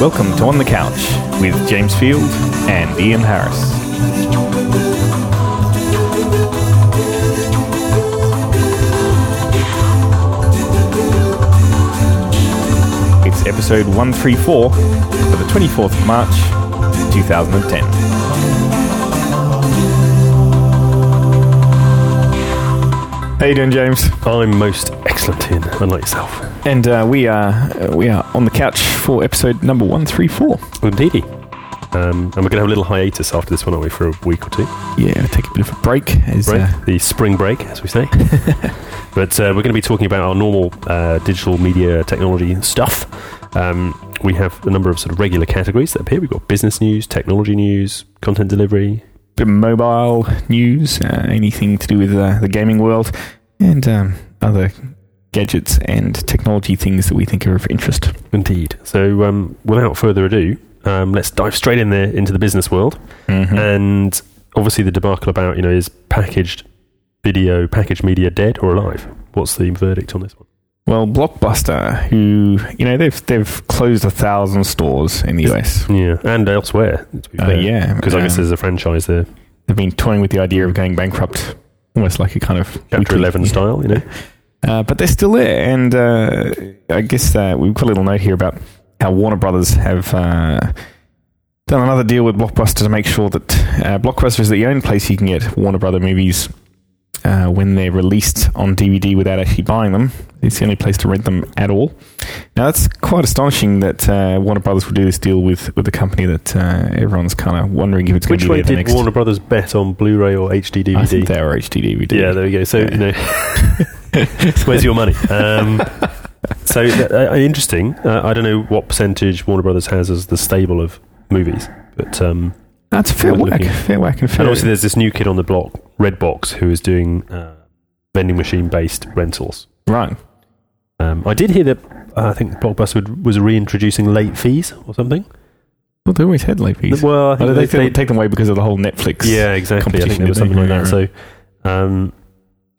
Welcome to On the Couch with James Field and Ian Harris. It's episode 134 for the 24th of March, 2010. How you doing, James? I'm most excellent in, unlike yourself. And uh, we are uh, we are on the couch for episode number 134. Indeedy. Um, and we're going to have a little hiatus after this one, aren't we, for a week or two? Yeah, take a bit of a break. As, Break, uh, the spring break, as we say. but uh, we're going to be talking about our normal uh, digital media technology stuff. Um, we have a number of sort of regular categories that appear. We've got business news, technology news, content delivery. bit of mobile news, uh, anything to do with uh, the gaming world, and um, other gadgets and technology things that we think are of interest. Indeed. So, um, without further ado, um, let's dive straight in there into the business world. Mm-hmm. And obviously, the debacle about you know is packaged video, packaged media dead or alive? What's the verdict on this one? well, Blockbuster, who you know they've they've closed a thousand stores in the US. Yeah, and elsewhere. Uh, yeah, because I guess um, there's a franchise there, they've been toying with the idea of going bankrupt, almost like a kind of Chapter weekly- Eleven style. You know, Uh, but they're still there, and uh, I guess uh, we've got a little note here about how Warner Brothers have uh, done another deal with Blockbuster to make sure that uh, Blockbuster is the only place you can get Warner Brother movies uh, when they're released on DVD without actually buying them. It's the only place to rent them at all. Now that's quite astonishing that uh, Warner Brothers would do this deal with with a company that uh, everyone's kind of wondering if it's going to be way did next. Warner Brothers bet on Blu-ray or HD DVD? I think they are HD DVD. Yeah, there we go. So Yeah. you know, where's your money? Um, so uh, uh, interesting. Uh, I don't know what percentage Warner Brothers has as the stable of movies, but um, that's fair whack, fair whack, and fair. and obviously there's this new kid on the block, Redbox, who is doing uh, vending machine based rentals. right. Um, I did hear that uh, I think Blockbuster would- was reintroducing late fees or something. Well, they always had late fees. Well, I think they, they, they, take them away because of the whole Netflix. yeah, exactly. I think competition, there was something like that. So, um,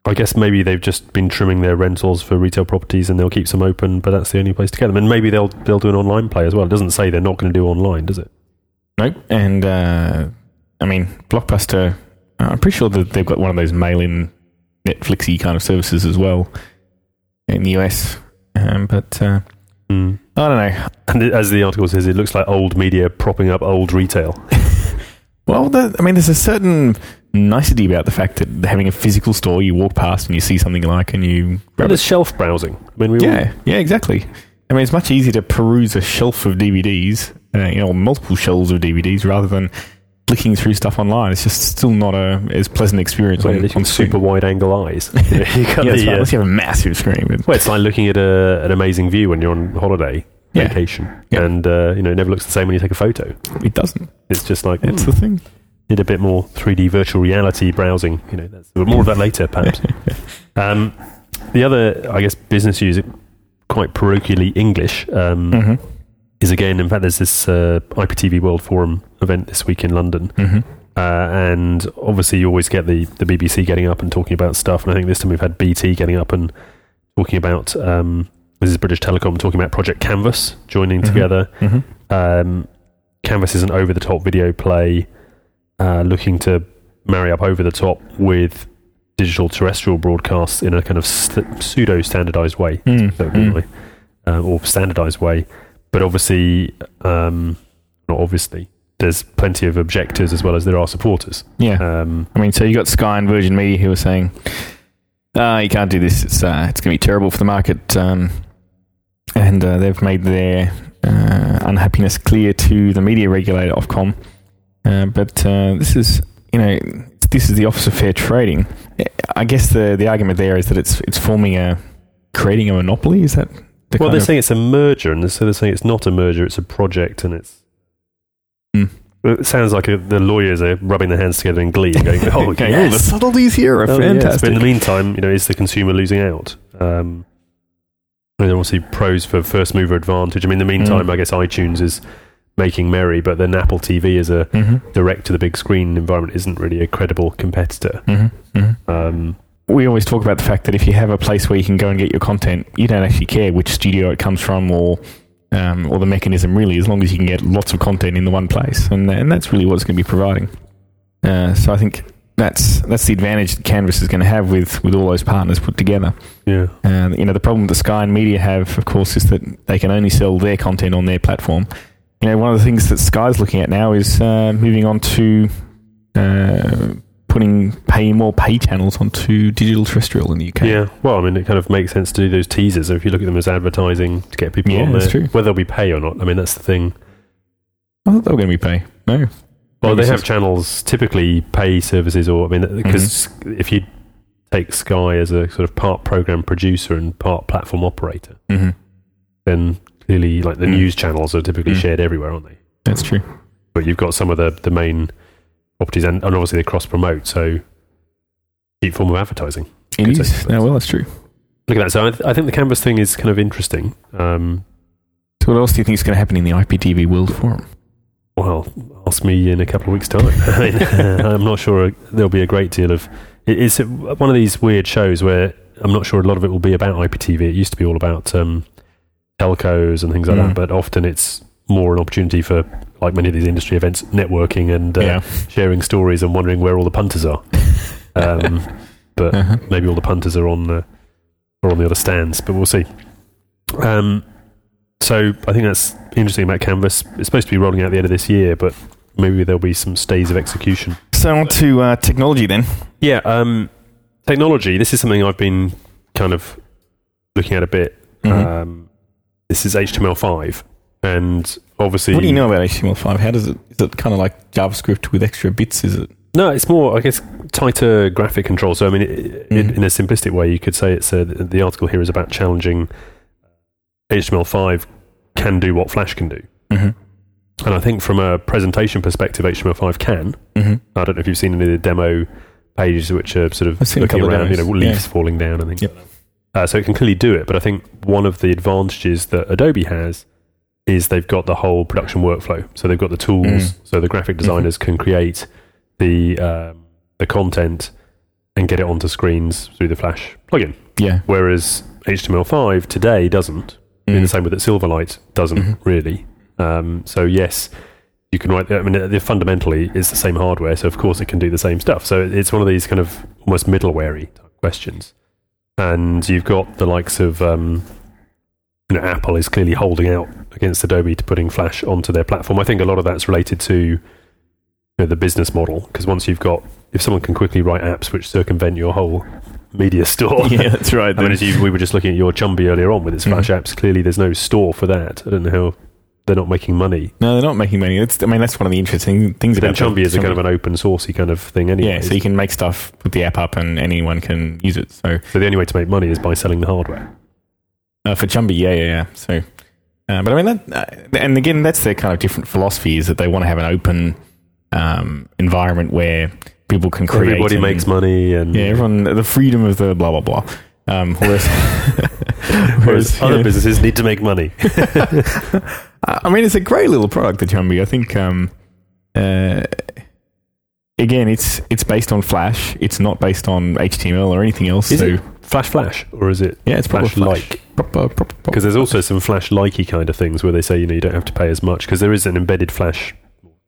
I guess maybe they've just been trimming their rentals for retail properties, and they'll keep some open. But that's the only place to get them. And maybe they'll they'll do an online play as well. It doesn't say they're not going to do online, does it? Nope. And uh, I mean, Blockbuster. Uh, I'm pretty sure that they've got one of those mail-in Netflixy kind of services as well in the US. Um, but uh, Mm. I don't know. And as the article says, it looks like old media propping up old retail. Well, the, I mean, there's a certain nicety about the fact that having a physical store, you walk past and you see something you like, and you grab it. shelf browsing. I mean, we all, Yeah, yeah, exactly. I mean, it's much easier to peruse a shelf of DVDs, uh, you know, multiple shelves of DVDs, rather than flicking through stuff online. It's just still not a as pleasant experience well, on, on super wide angle eyes. You know, you Yeah, the, right, uh, unless you have a massive screen. But well, it's like looking at a, an amazing view when you're on holiday Yeah. vacation, Yeah. and uh, you know it never looks the same when you take a photo. it doesn't. It's just like It's mm, the thing. did a bit more 3D virtual reality browsing. You know, that's more of that later, perhaps. um, the other, I guess, business use quite parochially English, um, hmm is again. In fact, there's this uh, IPTV World Forum event this week in London, hmm uh, and obviously you always get the the BBC getting up and talking about stuff. And I think this time we've had BT getting up and talking about. Um, this is British Telecom talking about Project Canvas joining Mhm. together. hmm Um, Canvas is an over the top video play uh, looking to marry up over the top with digital terrestrial broadcasts in a kind of st- pseudo standardized way, Mm. so anyway, uh, or standardized way. But obviously, um, not obviously, there's plenty of objectors as well as there are supporters. Yeah. Um, I mean, so you got Sky and Virgin Media who are saying, "Ah, you can't do this. It's uh, it's going to be terrible for the market." Um, and uh, they've made their uh, unhappiness clear to the media regulator Ofcom. Uh, but uh, this is, you know, this is the Office of Fair Trading. I guess the the argument there is that it's it's forming a creating a monopoly. Is that the well, they're saying it's a merger, and so they're saying it's not a merger; it's a project, and it's. Hmm. Well, It sounds like uh the lawyers are rubbing their hands together in glee and going, "Oh, Okay, yes. all the subtleties here are Oh, yes. fantastic. But in the meantime, you know, is the consumer losing out? Um, there are obviously pros for first mover advantage. I mean, in the meantime, Mm. I guess iTunes is making merry, but then Apple TV as a Mm-hmm, direct to the big screen environment isn't really a credible competitor. mm-hmm, mm-hmm. Um, we always talk about the fact that if you have a place where you can go and get your content, you don't actually care which studio it comes from or um, or the mechanism really, as long as you can get lots of content in the one place, and and that's really what it's going to be providing. Uh, so I think that's that's the advantage that Canvas is going to have with with all those partners put together. Yeah. And you know the problem that Sky and Media have, of course, is that they can only sell their content on their platform. You know, one of the things that Sky's looking at now is uh, moving on to uh, putting pay more pay channels onto digital terrestrial in the UK. Yeah. Well, I mean, it kind of makes sense to do those teasers. If you look at them as advertising to get people Yeah, on there, that's true. whether they'll be pay or not. I mean, that's the thing. I thought they were going to be pay. No. Well, they have channels typically pay services, or I mean, because Mm-hmm. if you take Sky as a sort of part program producer and part platform operator, hmm then clearly, like the Mm. news channels are typically Mm. shared everywhere, aren't they? That's true. But you've got some of the the main properties, and, and obviously they cross promote, so cheap form of advertising. It is. No, well, that's true. Look at that. So I, th- I think the canvas thing is kind of interesting. Um, So, what else do you think is going to happen in the IPTV World Forum? well, ask me in a couple of weeks' time. I'm not sure there'll be a great deal of. It's one of these weird shows where I'm not sure a lot of it will be about IPTV. It used to be all about um, telcos and things like Mm. that, but often it's more an opportunity for, like many of these industry events, networking and uh, yeah. sharing stories and wondering where all the punters are. Um, but Uh-huh. maybe all the punters are on the are on the other stands, but we'll see. Um, so I think that's interesting about Canvas. It's supposed to be rolling out at the end of this year, but maybe there'll be some stays of execution. So, on to uh, technology then. Yeah, um, technology. This is something I've been kind of looking at a bit. Mhm. Um, this is HTML5, and obviously, what do you know about HTML5? How does it? Is it kind of like JavaScript with extra bits? Is it? No, it's more, I guess, tighter graphic control. So, I mean, it, in, Mhm. in a simplistic way, you could say it's a, the article here is about challenging HTML5 can do what Flash can do. Mm-hmm. And I think from a presentation perspective, HTML5 can. Mm-hmm. I don't know if you've seen any of the demo pages which are sort of I've seen a looking couple of around, you know, leaves yeah. falling down and things Yep. Uh, so it can clearly do it. But I think one of the advantages that Adobe has is they've got the whole production workflow. So they've got the tools, Mm. so the graphic designers can create the um, the content and get it onto screens through the Flash plugin. Yeah. Whereas HTML5 today doesn't. In the Mm. same way that Silverlight doesn't Mhm. really. Um, so yes, you can write. I mean, fundamentally, it's the same hardware, so of course it can do the same stuff. So it's one of these kind of almost middleware type questions. And you've got the likes of, um, you know, Apple is clearly holding out against Adobe to putting Flash onto their platform. I think a lot of that's related to you know, the business model because once you've got, if someone can quickly write apps which circumvent your whole media store, yeah, that's right. I mean, as you, we were just looking at your Chumby earlier on with its Flash Mhm. apps. Clearly, there's no store for that. I don't know how they're not making money. no, they're not making money. It's, I mean, that's one of the interesting things But about Chumby the- is a kind of an open sourcey kind of thing anyway. yeah. So you can make stuff, put the app up, and anyone can use it. So so the only way to make money is by selling the hardware. Uh, for Chumby, yeah, yeah, yeah. So, uh, but I mean that, uh, and again, that's their kind of different philosophy is that they want to have an open um, environment where people can create. Everybody and- makes money, and Yeah, everyone the freedom of the blah blah blah. Um, whereas, whereas other businesses need to make money. I mean, it's a great little product, the Chumby. I think. Um, uh, again, it's it's based on Flash. It's not based on HTML or anything else. Is so it Flash Flash, or is it yeah, it's Flash like? Because there's also some Flash likey kind of things where they say you know you don't have to pay as much because there is an embedded Flash,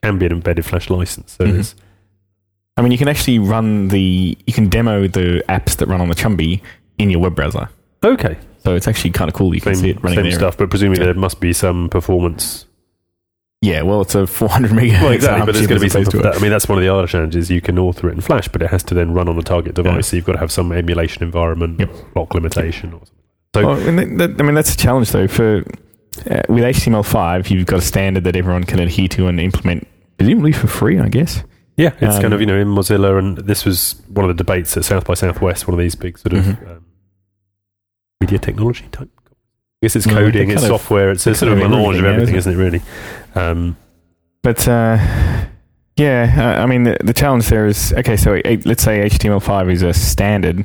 can be an embedded Flash license. So Mhm. there's I mean, you can actually run the you can demo the apps that run on the Chumby in your web browser. okay, So it's actually kind of cool. You can see same, it running same there. stuff, but presumably Yeah. there must be some performance Yeah, well, it's a 400 megahertz. Well, exactly, but there's going to be some. to That, I mean, that's one of the other challenges. You can author it in Flash, but it has to then run on the target device. Yeah. So you've got to have some emulation environment, Yep. limitation, or something. So Well, that, that- I mean, that's a challenge though. For uh, with HTML5, you've got a standard that everyone can adhere to and implement, presumably for free, I guess. yeah, it's Um, kind of you know in Mozilla, and this was one of the debates at South by Southwest. One of these big sort of Mhm. um, media technology type. I guess it's coding, they're it's of- software, it's a sort of a melange of everything isn't it? Really. Um, But uh, yeah, I mean, the, the challenge there is okay. So let's say HTML5 is a standard.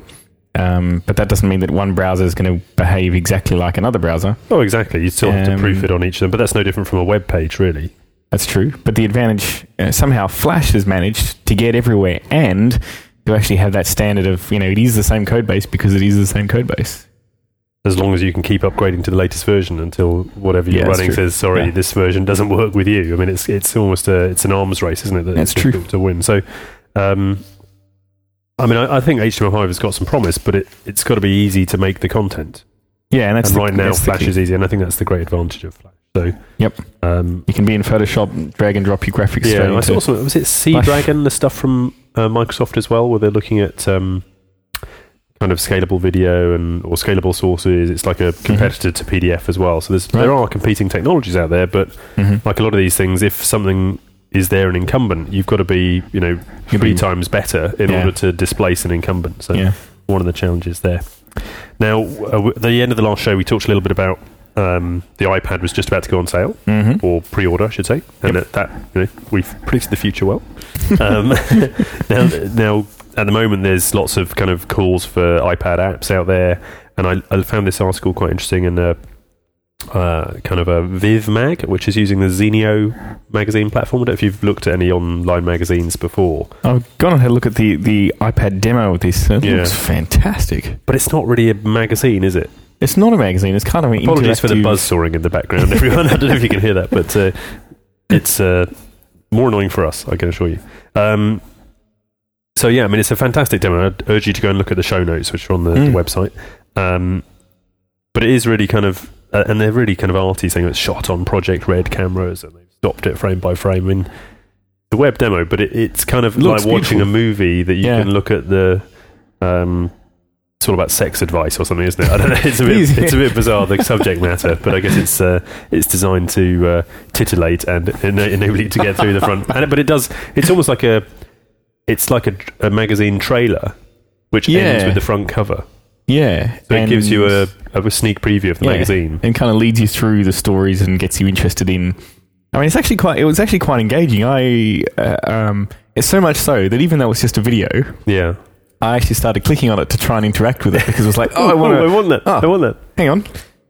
Um, but that doesn't mean that one browser is going to behave exactly like another browser. oh, exactly. You still have to Um, proof it on each of them, but that's no different from a web page, really. That's true. But the advantage uh, somehow Flash has managed to get everywhere and to actually have that standard of you know it is the same code base because it is the same code base. As long as you can keep upgrading to the latest version until whatever you're Yeah, running says, sorry, Yeah. this version doesn't work with you. I mean, it's it's almost a it's an arms race, isn't it? That That's it's true. difficult to win. So, um, I mean, I, I think HTML5 has got some promise, but it it's got to be easy to make the content. Yeah, and that's and the, right now, Flash is easy, and I think that's the great advantage of Flash. So, Yep. um, You can be in Photoshop, drag and drop your graphics yeah, I saw some. Was it Sea Flash. Dragon, the stuff from uh, Microsoft as well, where they're looking at um, kind of scalable video and or scalable sources. It's like a competitor to PDF as well. So there's Mm-hmm. Right. there are competing technologies out there, but Mhm. like a lot of these things, if something is there an incumbent, you've got to be you know three times better in Yeah. order to displace an incumbent. So Yeah. one of the challenges there. Now, uh, at the end of the last show, we talked a little bit about um, the iPad was just about to go on sale Mm-hmm. or pre-order, I should say, and that, that you know, we've predicted the future well. um, now, now, at the moment, there's lots of kind of calls for iPad apps out there, and I, I found this article quite interesting in a uh, kind of a Viv Mag, which is using the Zinio magazine platform. I don't know if you've looked at any online magazines before, I've gone and had a look at the, the iPad demo of this. It Yeah. looks fantastic. but it's not really a magazine, is it? It's not a magazine. It's kind of an Apologies for the buzz sawing in the background, everyone. I don't know if you can hear that, but uh, it's uh, more annoying for us, I can assure you. Um, so, yeah, I mean, it's a fantastic demo. I'd urge you to go and look at the show notes, which are on the, the Mm. website. Um, but it is really kind of, uh, and they're really kind of arty, saying it's shot on Project Red cameras and they've stopped it frame by frame. I mean, the web demo, but it, it's kind of Looks like watching beautiful. a movie that you Yeah. can look at the. Um, it's all about sex advice or something, isn't it? I don't know. It's a bit, it's a bit bizarre the subject matter, but I guess it's uh, it's designed to uh, titillate and ena- enable you to get through the front. And, but it does. It's almost like a it's like a, a magazine trailer, which ends with the front cover. Yeah. So it gives you a, a sneak preview of the Yeah. magazine. and kind of leads you through the stories and gets you interested in. I mean, it's actually quite. It was actually quite engaging. I uh, um, it's so much so that even though it's just a video, Yeah. I actually started clicking on it to try and interact with it because it was like, oh, I want I to. want that. Oh. I want that. Hang on.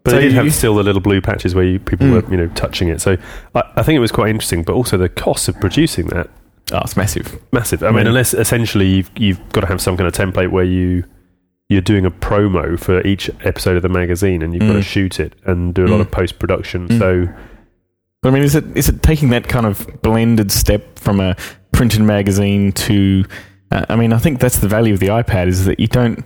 But So they did you- have still the little blue patches where you, people Mm. were, you know, touching it. So I, I think it was quite interesting. But also the cost of producing that Oh, it's massive. massive. I mean, Mm. unless essentially you've you've got to have some kind of template where you you're doing a promo for each episode of the magazine, and you've got to Mm. shoot it and do a lot Mm. of post production. Mm. So I mean, is it is it taking that kind of blended step from a printed magazine to? Uh, I mean, I think that's the value of the iPad is that you don't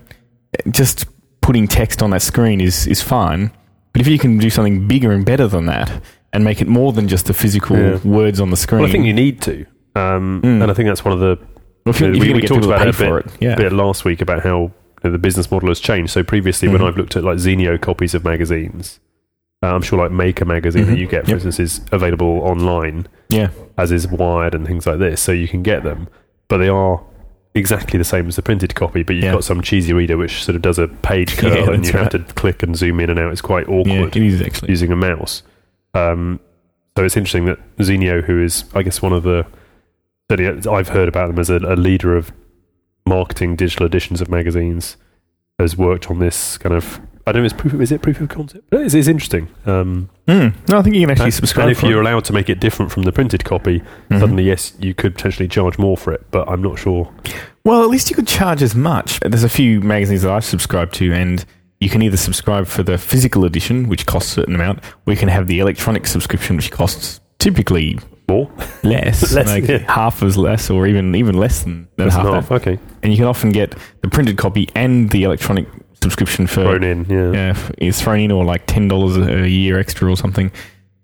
just putting text on that screen is is fine, but if you can do something bigger and better than that and make it more than just the physical Yeah. words on the screen. well, I think you need to, um, Mm. and I think that's one of the Well, you- we- you're we get talked about it a for it. Yeah. bit last week about how you know, the business model has changed. So previously, when Mhm. I've looked at like Zinio copies of magazines, uh, I'm sure like Maker magazine that Mhm. you get, for Yep. instance, is available online. Yeah. as is Wired and things like this, so you can get them, but they are exactly the same as the printed copy. But you've Yeah. got some cheesy reader which sort of does a page curl, Yeah, and you have to click and zoom in and out. It's quite awkward it is actually. using a mouse. Um, so it's interesting that Zinio, who is, I guess, one of the certainly I've heard about them as a, a leader of marketing digital editions of magazines, has worked on this kind of. I don't know. Is proof? Of, is it proof of concept? But It's, it's interesting. Um, Mm. No, I think you can actually and, subscribe. and if you're it. allowed to make it different from the printed copy, Mhm. suddenly yes, you could potentially charge more for it. But I'm not sure. Well, at least you could charge as much. There's a few magazines that I've subscribed to, and you can either subscribe for the physical edition, which costs a certain amount, or you can have the electronic subscription, which costs typically More? less, Less, like yeah. half as less, or even even less than, than half, that. Okay. And you can often get the printed copy and the electronic subscription for Thrown in. Yeah. yeah, is thrown in, or like ten dollars a year extra or something.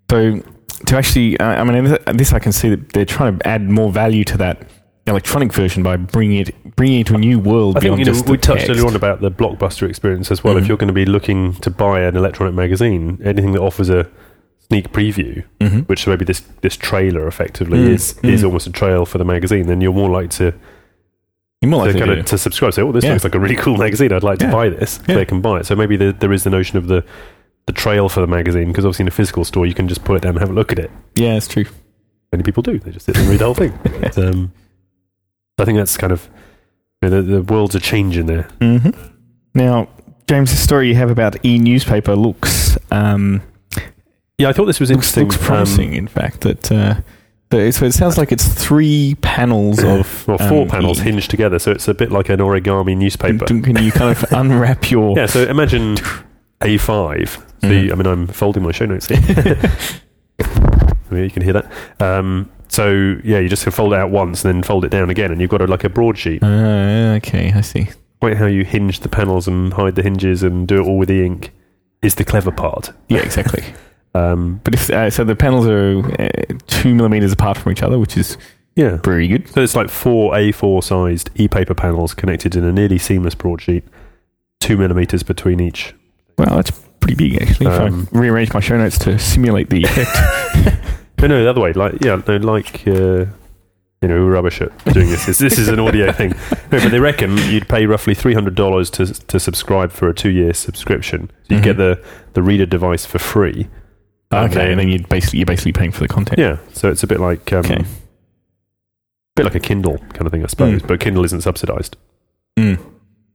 So to actually, uh, I mean, this I can see that they're trying to add more value to that electronic version by bringing it bringing it to a new world I think you know we touched earlier on about the blockbuster experience as well. If Mhm. you're going to be looking to buy an electronic magazine, anything that offers a sneak preview, Mhm. which maybe this this trailer effectively Mm, is is mm. almost a trail for the magazine, then you're more likely to, You're more to likely kind to of to subscribe. Say, oh, this Yeah. looks like a really cool magazine. I'd like to Yeah. buy this. Yeah. They can buy it. So maybe there, there is the notion of the the trail for the magazine because obviously in a physical store you can just put it down and have a look at it. yeah, it's true. Many people do. They just sit and read the whole thing. But, um, I think that's kind of you know, the, the worlds are changing there. hmm Now, James, the story you have about e-newspaper looks um, Yeah, I thought this was looks, interesting. looks Um, promising. in fact, that uh, so it sounds like it's three panels of well, four um, panels e- hinged together, so it's a bit like an origami newspaper. Can, can you kind of unwrap your Yeah, so imagine A5. So Mhm. you- I mean, I'm folding my show notes here. I mean, you can hear that. Um, so yeah, you just fold it out once and then fold it down again, and you've got a, like a broadsheet. Uh, okay, I see. Quite how you hinge the panels and hide the hinges and do it all with the ink is the clever part. Yeah, exactly. Um, but if uh, so, the panels are uh, two millimeters apart from each other, which is yeah. pretty good. So it's like four A4 sized e-paper panels connected in a nearly seamless broadsheet, two millimeters between each. Well, that's pretty big actually. Um, if I rearrange my show notes to simulate the effect. No, no, the other way. Like, yeah, no, like, uh, you know, rubbish at doing this. This, this is an audio thing. No, but they reckon you'd pay roughly three hundred dollars to to subscribe for a two year subscription. So you Mhm. get the the reader device for free. Okay, and then you'd basically you're basically paying for the content. yeah, so it's a bit like um, Okay. a bit like a Kindle kind of thing, I suppose. Mm. But Kindle isn't subsidized. Mm.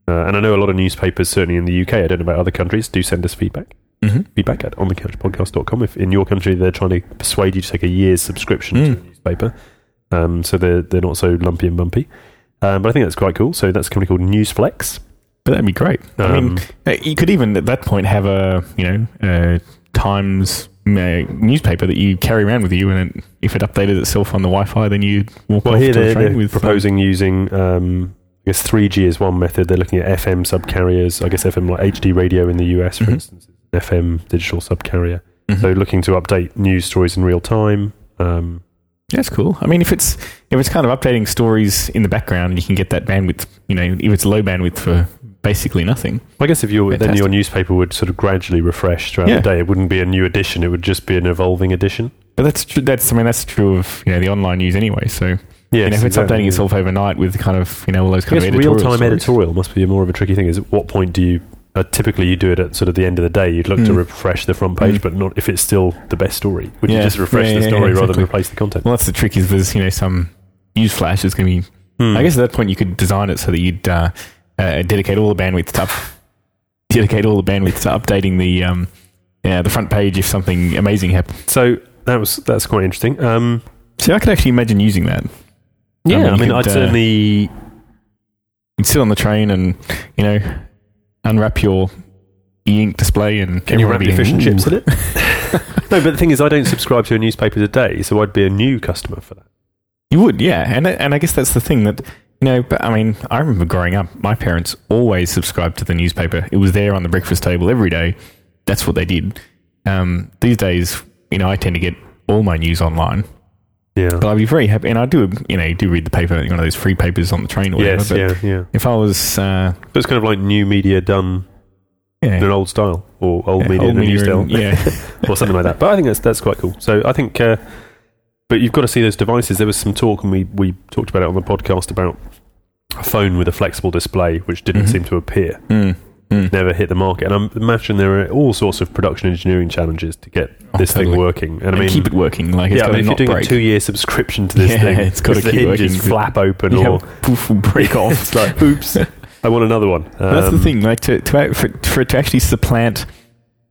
Uh, and I know a lot of newspapers, certainly in the UK, I don't know about other countries, do send us feedback. hmm Feedback at onthecouchpodcast.com. If in your country they're trying to persuade you to take a year's subscription to Mm. a newspaper, um, so they're, they're not so lumpy and bumpy. Um, but I think that's quite cool. So that's a company called Newsflex. But that'd be great. I mean, Um, uh, you could even at that point have a you know uh, Times newspaper that you carry around with you, and it, if it updated itself on the Wi-Fi, then you walk well, off here to they're, the train they're with uh, proposing using, um, I guess, 3G is one method. They're looking at FM subcarriers. I guess FM like HD radio in the US, for Mhm. instance, FM digital subcarrier. Mhm. So looking to update news stories in real time. Um, That's cool. I mean, if it's if it's kind of updating stories in the background, you can get that bandwidth. You know, if it's low bandwidth for basically nothing. I guess if you then your newspaper would sort of gradually refresh throughout Yeah. the day. It wouldn't be a new edition. It would just be an evolving edition. But that's true. That's I mean, that's true of you know the online news anyway. So yeah, you know, if it's exactly. updating itself overnight with kind of you know all those kind of real time editorial must be more of a tricky thing. Is at what point do you? Uh, typically, you do it at sort of the end of the day. You'd look to Mm. refresh the front page, Mm. but not if it's still the best story. Would you just refresh Yeah, the yeah, story yeah, rather than replace the content? Well, that's the trick. Is there's you know some news flash is going to be Hmm. I guess at that point you could design it so that you'd uh, uh, dedicate all the bandwidth to up, dedicate all the bandwidth to updating the um, yeah the front page if something amazing happened. so. That was that's quite interesting. Um, See, I could actually imagine using that. yeah, I mean, I'd uh, certainly. You'd sit on the train and you know unwrap your e-ink display and Can you wrap your fish and chips in it? no, but the thing is, I don't subscribe to a newspaper today, so I'd be a new customer for that. You would, yeah, and and I guess that's the thing that you know. But I mean, I remember growing up, my parents always subscribed to the newspaper. It was there on the breakfast table every day. That's what they did. Um, these days, you know, I tend to get all my news online, Yeah. but I'd be very happy. And I do, you know, do read the paper, one of those free papers on the train or Yes. whatever. But Yeah. Yeah. if I was, uh, So it's kind of like new media done yeah, in an old style, or old yeah, media in a new style. yeah, or something like that. But I think that's that's quite cool. So I think, uh, but you've got to see those devices. There was some talk, and we we talked about it on the podcast about a phone with a flexible display, which didn't Mhm. seem to appear, Mm, mm. never hit the market. And I imagine there are all sorts of production engineering challenges to get Oh, this totally. thing working. And, I mean, keep it working. Like yeah, I mean, to if you're doing break. a two-year subscription to this Yeah, thing, it's if the keep hinges working. flap open, You or poof, break off. it's like, oops, I want another one. But that's the Um, thing. Like to, to for, for it to actually supplant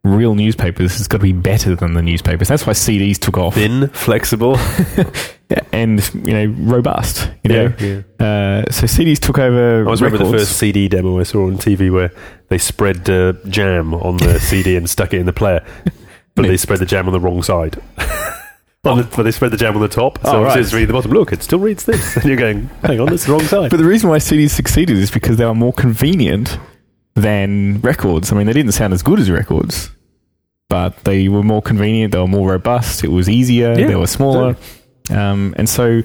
real newspapers, it's got to be better than the newspapers. That's why CDs took off. Thin, flexible, and you know robust. You know, yeah, yeah. uh, so CDs took over. I was remember the first CD demo I saw on TV where they spread uh, jam on the CD and stuck it in the player, but they spread the jam on the wrong side. The, but they spread the jam on the top, so Oh, right. it's reading the bottom. Look, it still reads this, and you're going, "Hang on, it's the wrong side." But the reason why CDs succeeded is because they were more convenient than records. I mean, they didn't sound as good as records, but they were more convenient. They were more robust. It was easier. Yeah, they were smaller, um, and so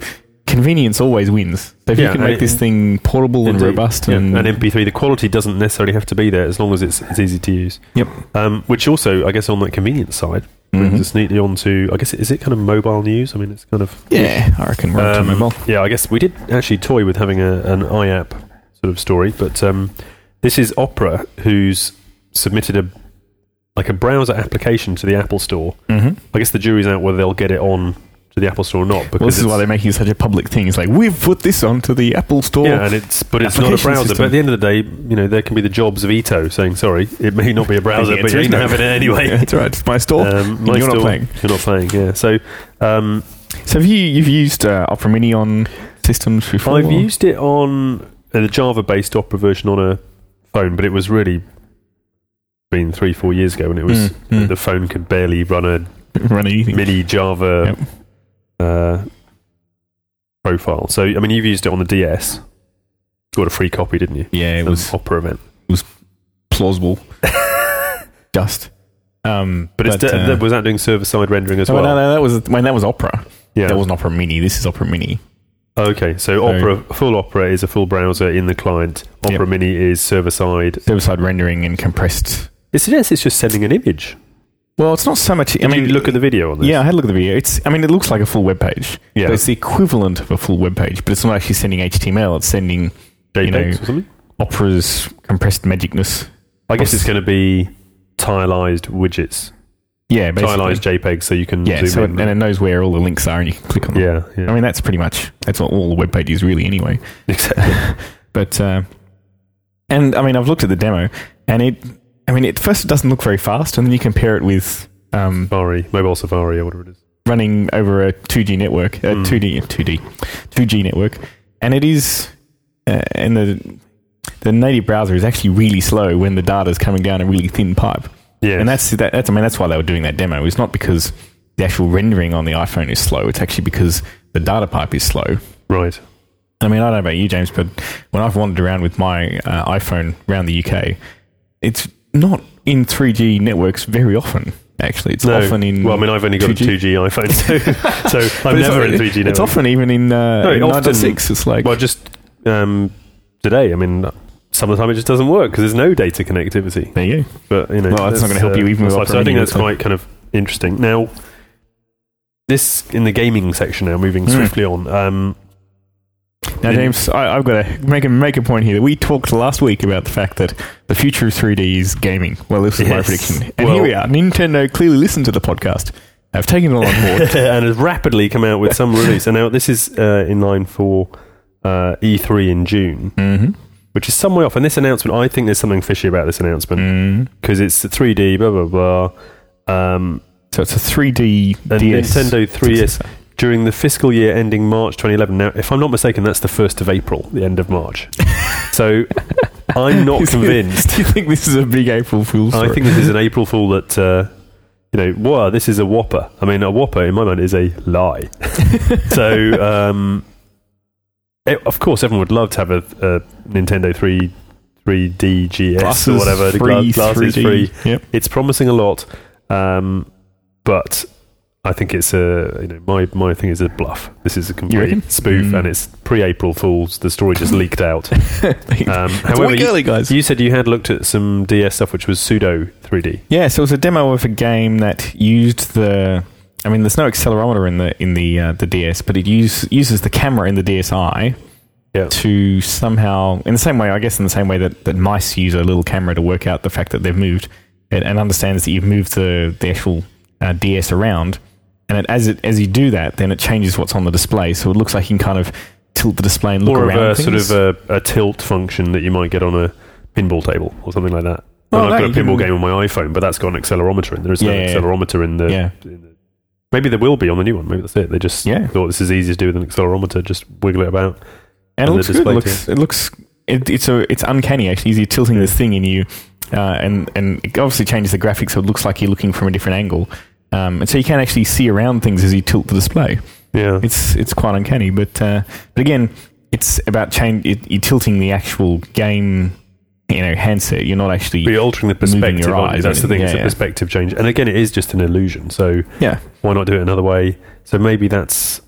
convenience always wins. So if Yeah, you can make this thing portable and robust, Yeah, and and MP3, the quality doesn't necessarily have to be there as long as it's it's easy to use. Yep. Um, which also, I guess, on that convenience side, brings Mhm. us neatly onto. I guess is it kind of mobile news? I mean, it's kind of yeah, I reckon we're Um, mobile. Yeah, I guess we did actually toy with having a, an iApp sort of story, but um, this is Opera who's submitted a like a browser application to the Apple Store. Mm-hmm. I guess the jury's out whether they'll get it on to the Apple Store or not. Because Well, this is why they're making such a public thing. It's like we've put this onto the Apple Store. yeah, and it's but it's not a browser. system. But at the end of the day, you know, there can be the jobs of Ito saying, "Sorry, it may not be a browser, but you can have it anyway." Yeah, that's right. It's my store. Um, You're not store- playing. You're not playing. Yeah. So um, so have you you've used uh, Opera Mini on systems before? I've used it on the Java-based Opera version on a phone, but it was really been three, four years ago when it was Mm, mm. the phone could barely run a Run anything. mini Java Yep. uh, profile. So, I mean, you've used it on the DS. You got a free copy, didn't you? Yeah, it was Opera event. It was plausible. Just. Um, But, it's uh, was that doing server side rendering as oh, well? no, no, that was when that was Opera. Yeah. That wasn't Opera Mini. This is Opera Mini. okay, so Opera full Opera is a full browser in the client. Opera. Mini is server side. Server side rendering and compressed. It suggests it's just sending an image. Well, it's not so much. Did I mean, you look at the video on this? Yeah, I had a look at the video. It's. I mean, it looks like a full web page. Yeah. So it's the equivalent of a full web page, but it's not actually sending HTML. It's sending JPEGs you know, or something. Opera's compressed magicness. I guess it's going to be tilized widgets, Yeah, basically. tilized JPEGs, so you can Yeah, zoom so it, and it knows where all the links are, and you can click on them. yeah, yeah. I mean, that's pretty much that's what all the web page is really, anyway. exactly. But uh, and I mean, I've looked at the demo, and it. I mean, at first it doesn't look very fast, and then you compare it with um, Safari, mobile Safari, or whatever it is. running over a 2G network, a Mm. 2D, 2D, 2G network, and it is, uh, and the the native browser is actually really slow when the data is coming down a really thin pipe, Yeah, and that's that, that's I mean that's why they were doing that demo. It's not because the actual rendering on the iPhone is slow; it's actually because the data pipe is slow. right. I mean, I don't know about you, James, but when I've wandered around with my uh, iPhone around the UK, it's not in 3G networks very often. Actually, it's No. often in. well, I mean, I've only got 2G. a 2G iPhone, so, so I'm never in 3G. Networks. It's often even in, uh, No, in often- 9.6. It's like well, just um, today. I mean, some of the time it just doesn't work because there's no data connectivity. there you go. But you know, Well, that's not gonna help you even with. So I think that's quite kind of interesting. Now, this in the gaming section now, moving Mm. swiftly on. Um, Now, James, I, I've got to make a make a point here. that We talked last week about the fact that the future of 3D is gaming. Well, this was my prediction, and Well- here we are. Nintendo clearly listened to the podcast. I've taken it all on board. and has rapidly come out with some release. And now this is uh, in line for uh, E3 in June, mm-hmm. which is some way off. And this announcement, I think there's something fishy about this announcement Mm. because it's 3D, blah blah blah. Um, So it's a 3D DS. Nintendo 3DS during the fiscal year ending March 2011. Now, if I'm not mistaken, that's the first of April, the end of March. so I'm not convinced. Do you think this is a big April Fool's? I think this is an April Fool that. Uh, you know, whoa, this is a whopper. I mean, a whopper in my mind is a lie. so, um, it- of course, everyone would love to have a, a Nintendo 3 3DGS Glasses or whatever. The free, gla- glasses 3D. free. Yep. It's promising a lot, um, but I think it's a you know my my thing is a bluff. This is a complete spoof, Mm. and it's pre-April Fools. The story just leaked out. Um, however, you, early, guys. you said you had looked at some DS stuff, which was pseudo 3D. yeah, so it was a demo of a game that used the. I mean, there's no accelerometer in the in the uh, the DS, but it use, uses the camera in the DSi Yeah. to somehow, in the same way, I guess, in the same way that, that mice use a little camera to work out the fact that they've moved, and, and understands that you've moved the the actual uh, DS around, and it, as it as you do that, then it changes what's on the display, so it looks like you can kind of tilt the display and look More of around a sort of a, a tilt function that you might get on a pinball table or something like that. Oh, I've no, got a pinball can- game on my iPhone, but that's got an accelerometer in. There is no Yeah, yeah, yeah. accelerometer in the, Yeah. in the. Maybe there will be on the new one. Maybe that's it. They just Yeah. thought this is easy to do with an accelerometer. Just wiggle it about. and and it looks good. It looks, it looks it, it's a it's uncanny actually. You're tilting this thing and you, uh, and and it obviously changes the graphics, so it looks like you're looking from a different angle, um, and so you can actually see around things as you tilt the display. Yeah. It's it's quite uncanny, but uh, but again, it's about change. It, you're tilting the actual game, you know, handset. You're not actually. But you're altering the perspective. your eyes, That's the thing. yeah, it's a perspective change. And again, it is just an illusion. So yeah, why not do it another way? So maybe that's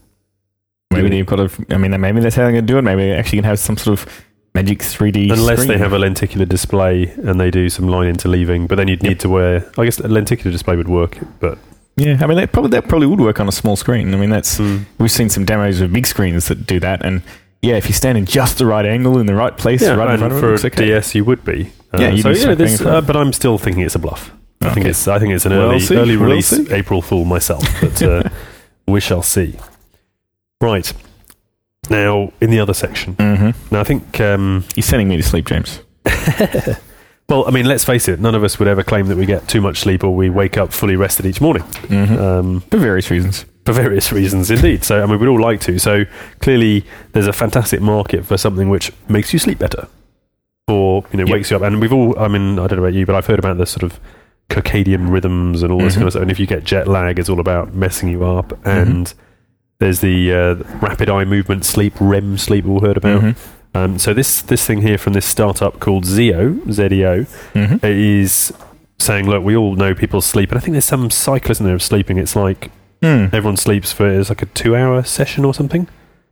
maybe Yeah. they've got to. I mean, maybe that's how they're going to do it. Maybe they're actually can have some sort of magic 3D. unless they screen. have a lenticular display and they do some line interleaving. But then you'd need Yep. to wear. I guess a lenticular display would work, but Yeah, I mean, that probably that probably would work on a small screen. I mean, that's Hmm. we've seen some demos of big screens that do that, and yeah, if you stand in just the right angle in the right place, yeah, right in front of it, for it looks a okay. DS you would be. Uh, Yeah, you'd so be yeah, this, uh, but I'm still thinking it's a bluff. I think it's I think it's an We'll early see. early We'll release. April Fool myself, but uh, we shall see. Right now, in the other section, Mm-hmm. now I think. Um, You're sending me to sleep, James. well, I mean, let's face it. None of us would ever claim that we get too much sleep or we wake up fully rested each morning. Mm-hmm. Um, for various reasons. for various reasons, indeed. So, I mean, we'd all like to. So, clearly, there's a fantastic market for something which makes you sleep better. or you know Yep. wakes you up. And we've all, I mean, I don't know about you, but I've heard about this sort of circadian rhythms and all this Mhm. kind of stuff. And if you get jet lag, it's all about messing you up. Mm-hmm. And there's the uh, rapid eye movement sleep, REM sleep, we've all heard about. Mhm. Um, so this this thing here from this startup called Zeo, Z-E-O, Mhm. is saying, look, we all know people sleep, and I think there's some cyclist in there of sleeping. It's like Hmm. everyone sleeps for it's like a two-hour session or something.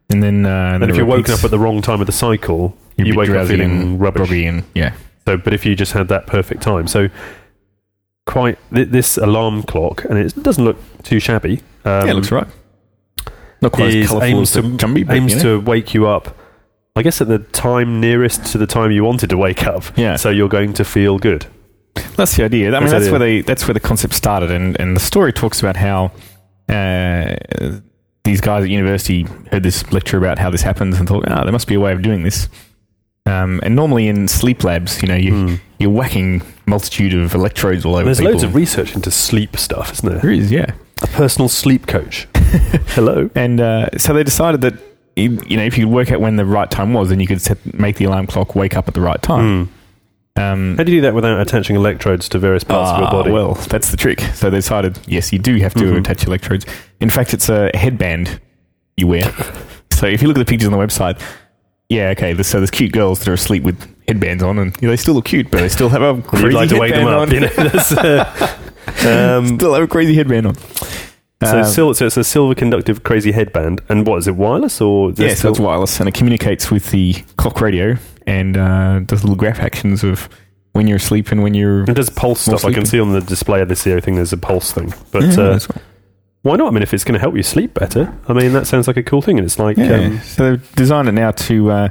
And then, uh, and then if you're woken up at the wrong time of the cycle, You're you wake up feeling and rubbish. and yeah. So, but if you just had that perfect time, so quite th- this alarm clock, and it doesn't look too shabby. Um, yeah, it looks right. Not quite as colourful aims as the to- Chumby, but aims you know. to wake you up. I guess at the time nearest to the time you wanted to wake up. Yeah. So you're going to feel good. That's the idea. I mean, That's that's where they that's where the concept started, and and the story talks about how uh, these guys at university heard this lecture about how this happens and thought, ah, there must be a way of doing this. Um, and normally in sleep labs, you know, you Mm. you're whacking multitude of electrodes all over. There's people. loads of research into sleep stuff, isn't there? there is, yeah. A personal sleep coach. Hello. And uh, so they decided that you you know if you could work out when the right time was, then you could set, make the alarm clock wake up at the right time. Mm. Um, How do you do that without attaching electrodes to various parts of your Ah, body? Well, that's the trick. So they decided, yes, you do have to Mhm. attach electrodes. In fact, it's a headband you wear. so if you look at the pictures on the website, yeah, okay, so there's cute girls that are asleep with headbands on, and they still look cute, but they still have a crazy like to wake them headband up. on. You know, uh, um, still have a crazy headband on. So, Um, sil- so it's a silver conductive crazy headband, and what is it? Wireless or yeah, so still- it's wireless, and it communicates with the clock radio and uh, does little graph actions of when you're asleep and when you're. It does pulse stuff. I can see on the display of the Zeo thing. There's a pulse thing, but Yeah, uh, why not? I mean, if it's going to help you sleep better, I mean, that sounds like a cool thing. And it's like, Yeah, um, so they've designed it now to uh,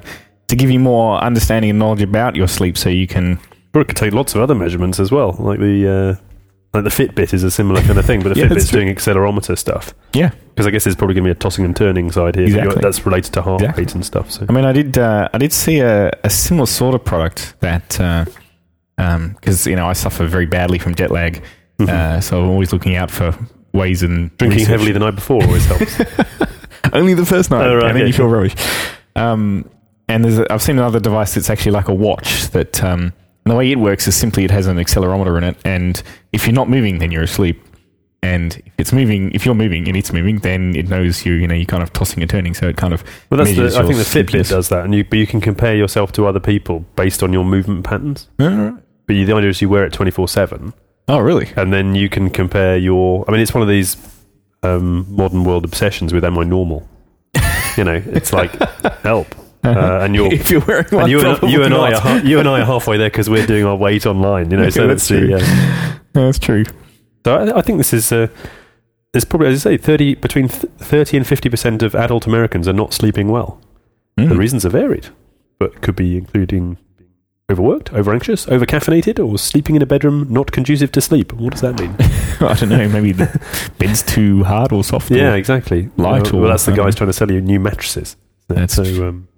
to give you more understanding and knowledge about your sleep, so you can. or it could take lots of other measurements as well. Like the uh, like the Fitbit is a similar kind of thing, but the Yeah, Fitbit's doing accelerometer stuff. Yeah, Because I guess there's probably going to be a tossing and turning side here Exactly. that's related to heart Exactly. rate and stuff. So I mean, I did uh, I did see a, a similar sort of product that because you know I suffer very badly from jet lag, Mhm. uh, so I'm always looking out for ways and drinking research. heavily the night before always helps. only the first night, Oh, right, and then okay, you feel rubbish. Um, and there's a, I've seen another device that's actually like a watch that um, the way it works is simply it has an accelerometer in it, and if you're not moving, then you're asleep. And if it's moving, if you're moving and it's moving, then it knows you. You know, you're kind of tossing and turning, so it kind of. Well, that's the, I think the Fitbit does that, and you but you can compare yourself to other people based on your movement patterns. Oh, But you, the idea is you wear it twenty four seven. Oh, really? and then you can compare your. I mean, it's one of these um, modern world obsessions with am I normal? you know, it's like help, uh, and you're. if you're wearing one, And you and, you and I are ha- you and I are halfway there because we're doing our weight online. You know, so Yeah, that's that's the. Uh, That's true. so I, I think this is. Uh, there's probably, as I say, thirty between th- thirty and fifty percent of adult Americans are not sleeping well. The Mm. reasons are varied, but could be including being overworked, over anxious, over caffeinated, or sleeping in a bedroom not conducive to sleep. What does that mean? I don't know. Maybe the bed's too hard or soft. yeah, or- exactly. Light Uh, or- well, that's the guys trying to sell you new mattresses. That's so. Um,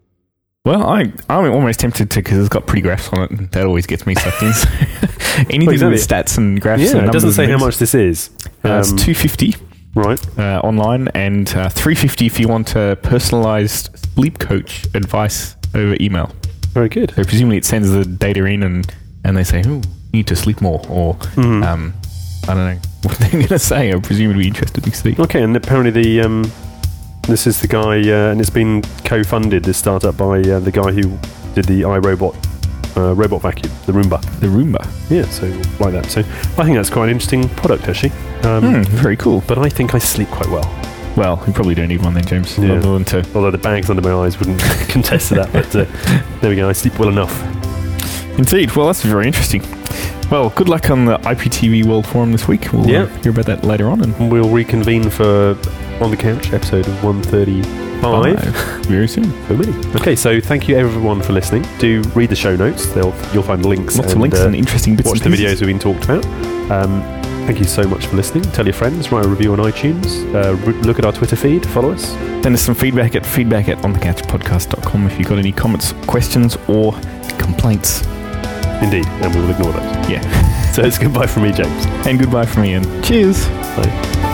Well, I I'm almost tempted to because it's got pretty graphs on it, and that always gets me sucked in. So Anything Well, exactly. with stats and graphs. yeah, and it doesn't say how much this is. Uh, it's Um, two fifty right. uh, online and uh, three fifty if you want a personalized sleep coach advice over email. Very good. So presumably it sends the data in and and they say, "Oh, you need to sleep more," or Mhm. um, I don't know what they're going to say. I presume it'd be interested to see. Okay, and apparently the um, this is the guy, uh, and it's been co-funded. This startup by uh, the guy who did the iRobot uh, robot vacuum, the Roomba. The Roomba. Yeah, so like that. So I think that's quite an interesting product, actually. Um, Hmm, very cool. But I think I sleep quite well. Well, you probably don't need one then, James. Yeah. Other than to Although the bags under my eyes wouldn't contest to that. But uh, there we go. I sleep well enough. Indeed. Well, that's very interesting. Well, good luck on the IPTV World Forum this week. We'll uh, hear about that later on. And We'll reconvene for on the couch episode one thirty five. very soon. So many. Okay, so thank you everyone for listening. Do read the show notes. They'll you'll find links. Lots of links uh, and interesting bits watch and the videos we've been talked about. Um, thank you so much for listening. Tell your friends, write a review on iTunes, uh, re- look at our Twitter feed, follow us. Send us some feedback at feedback at onthecouchpodcast.com if you've got any comments, questions, or complaints. Indeed, and we will ignore those. Yeah. So it's goodbye from me, James. And goodbye from me, and cheers. Bye.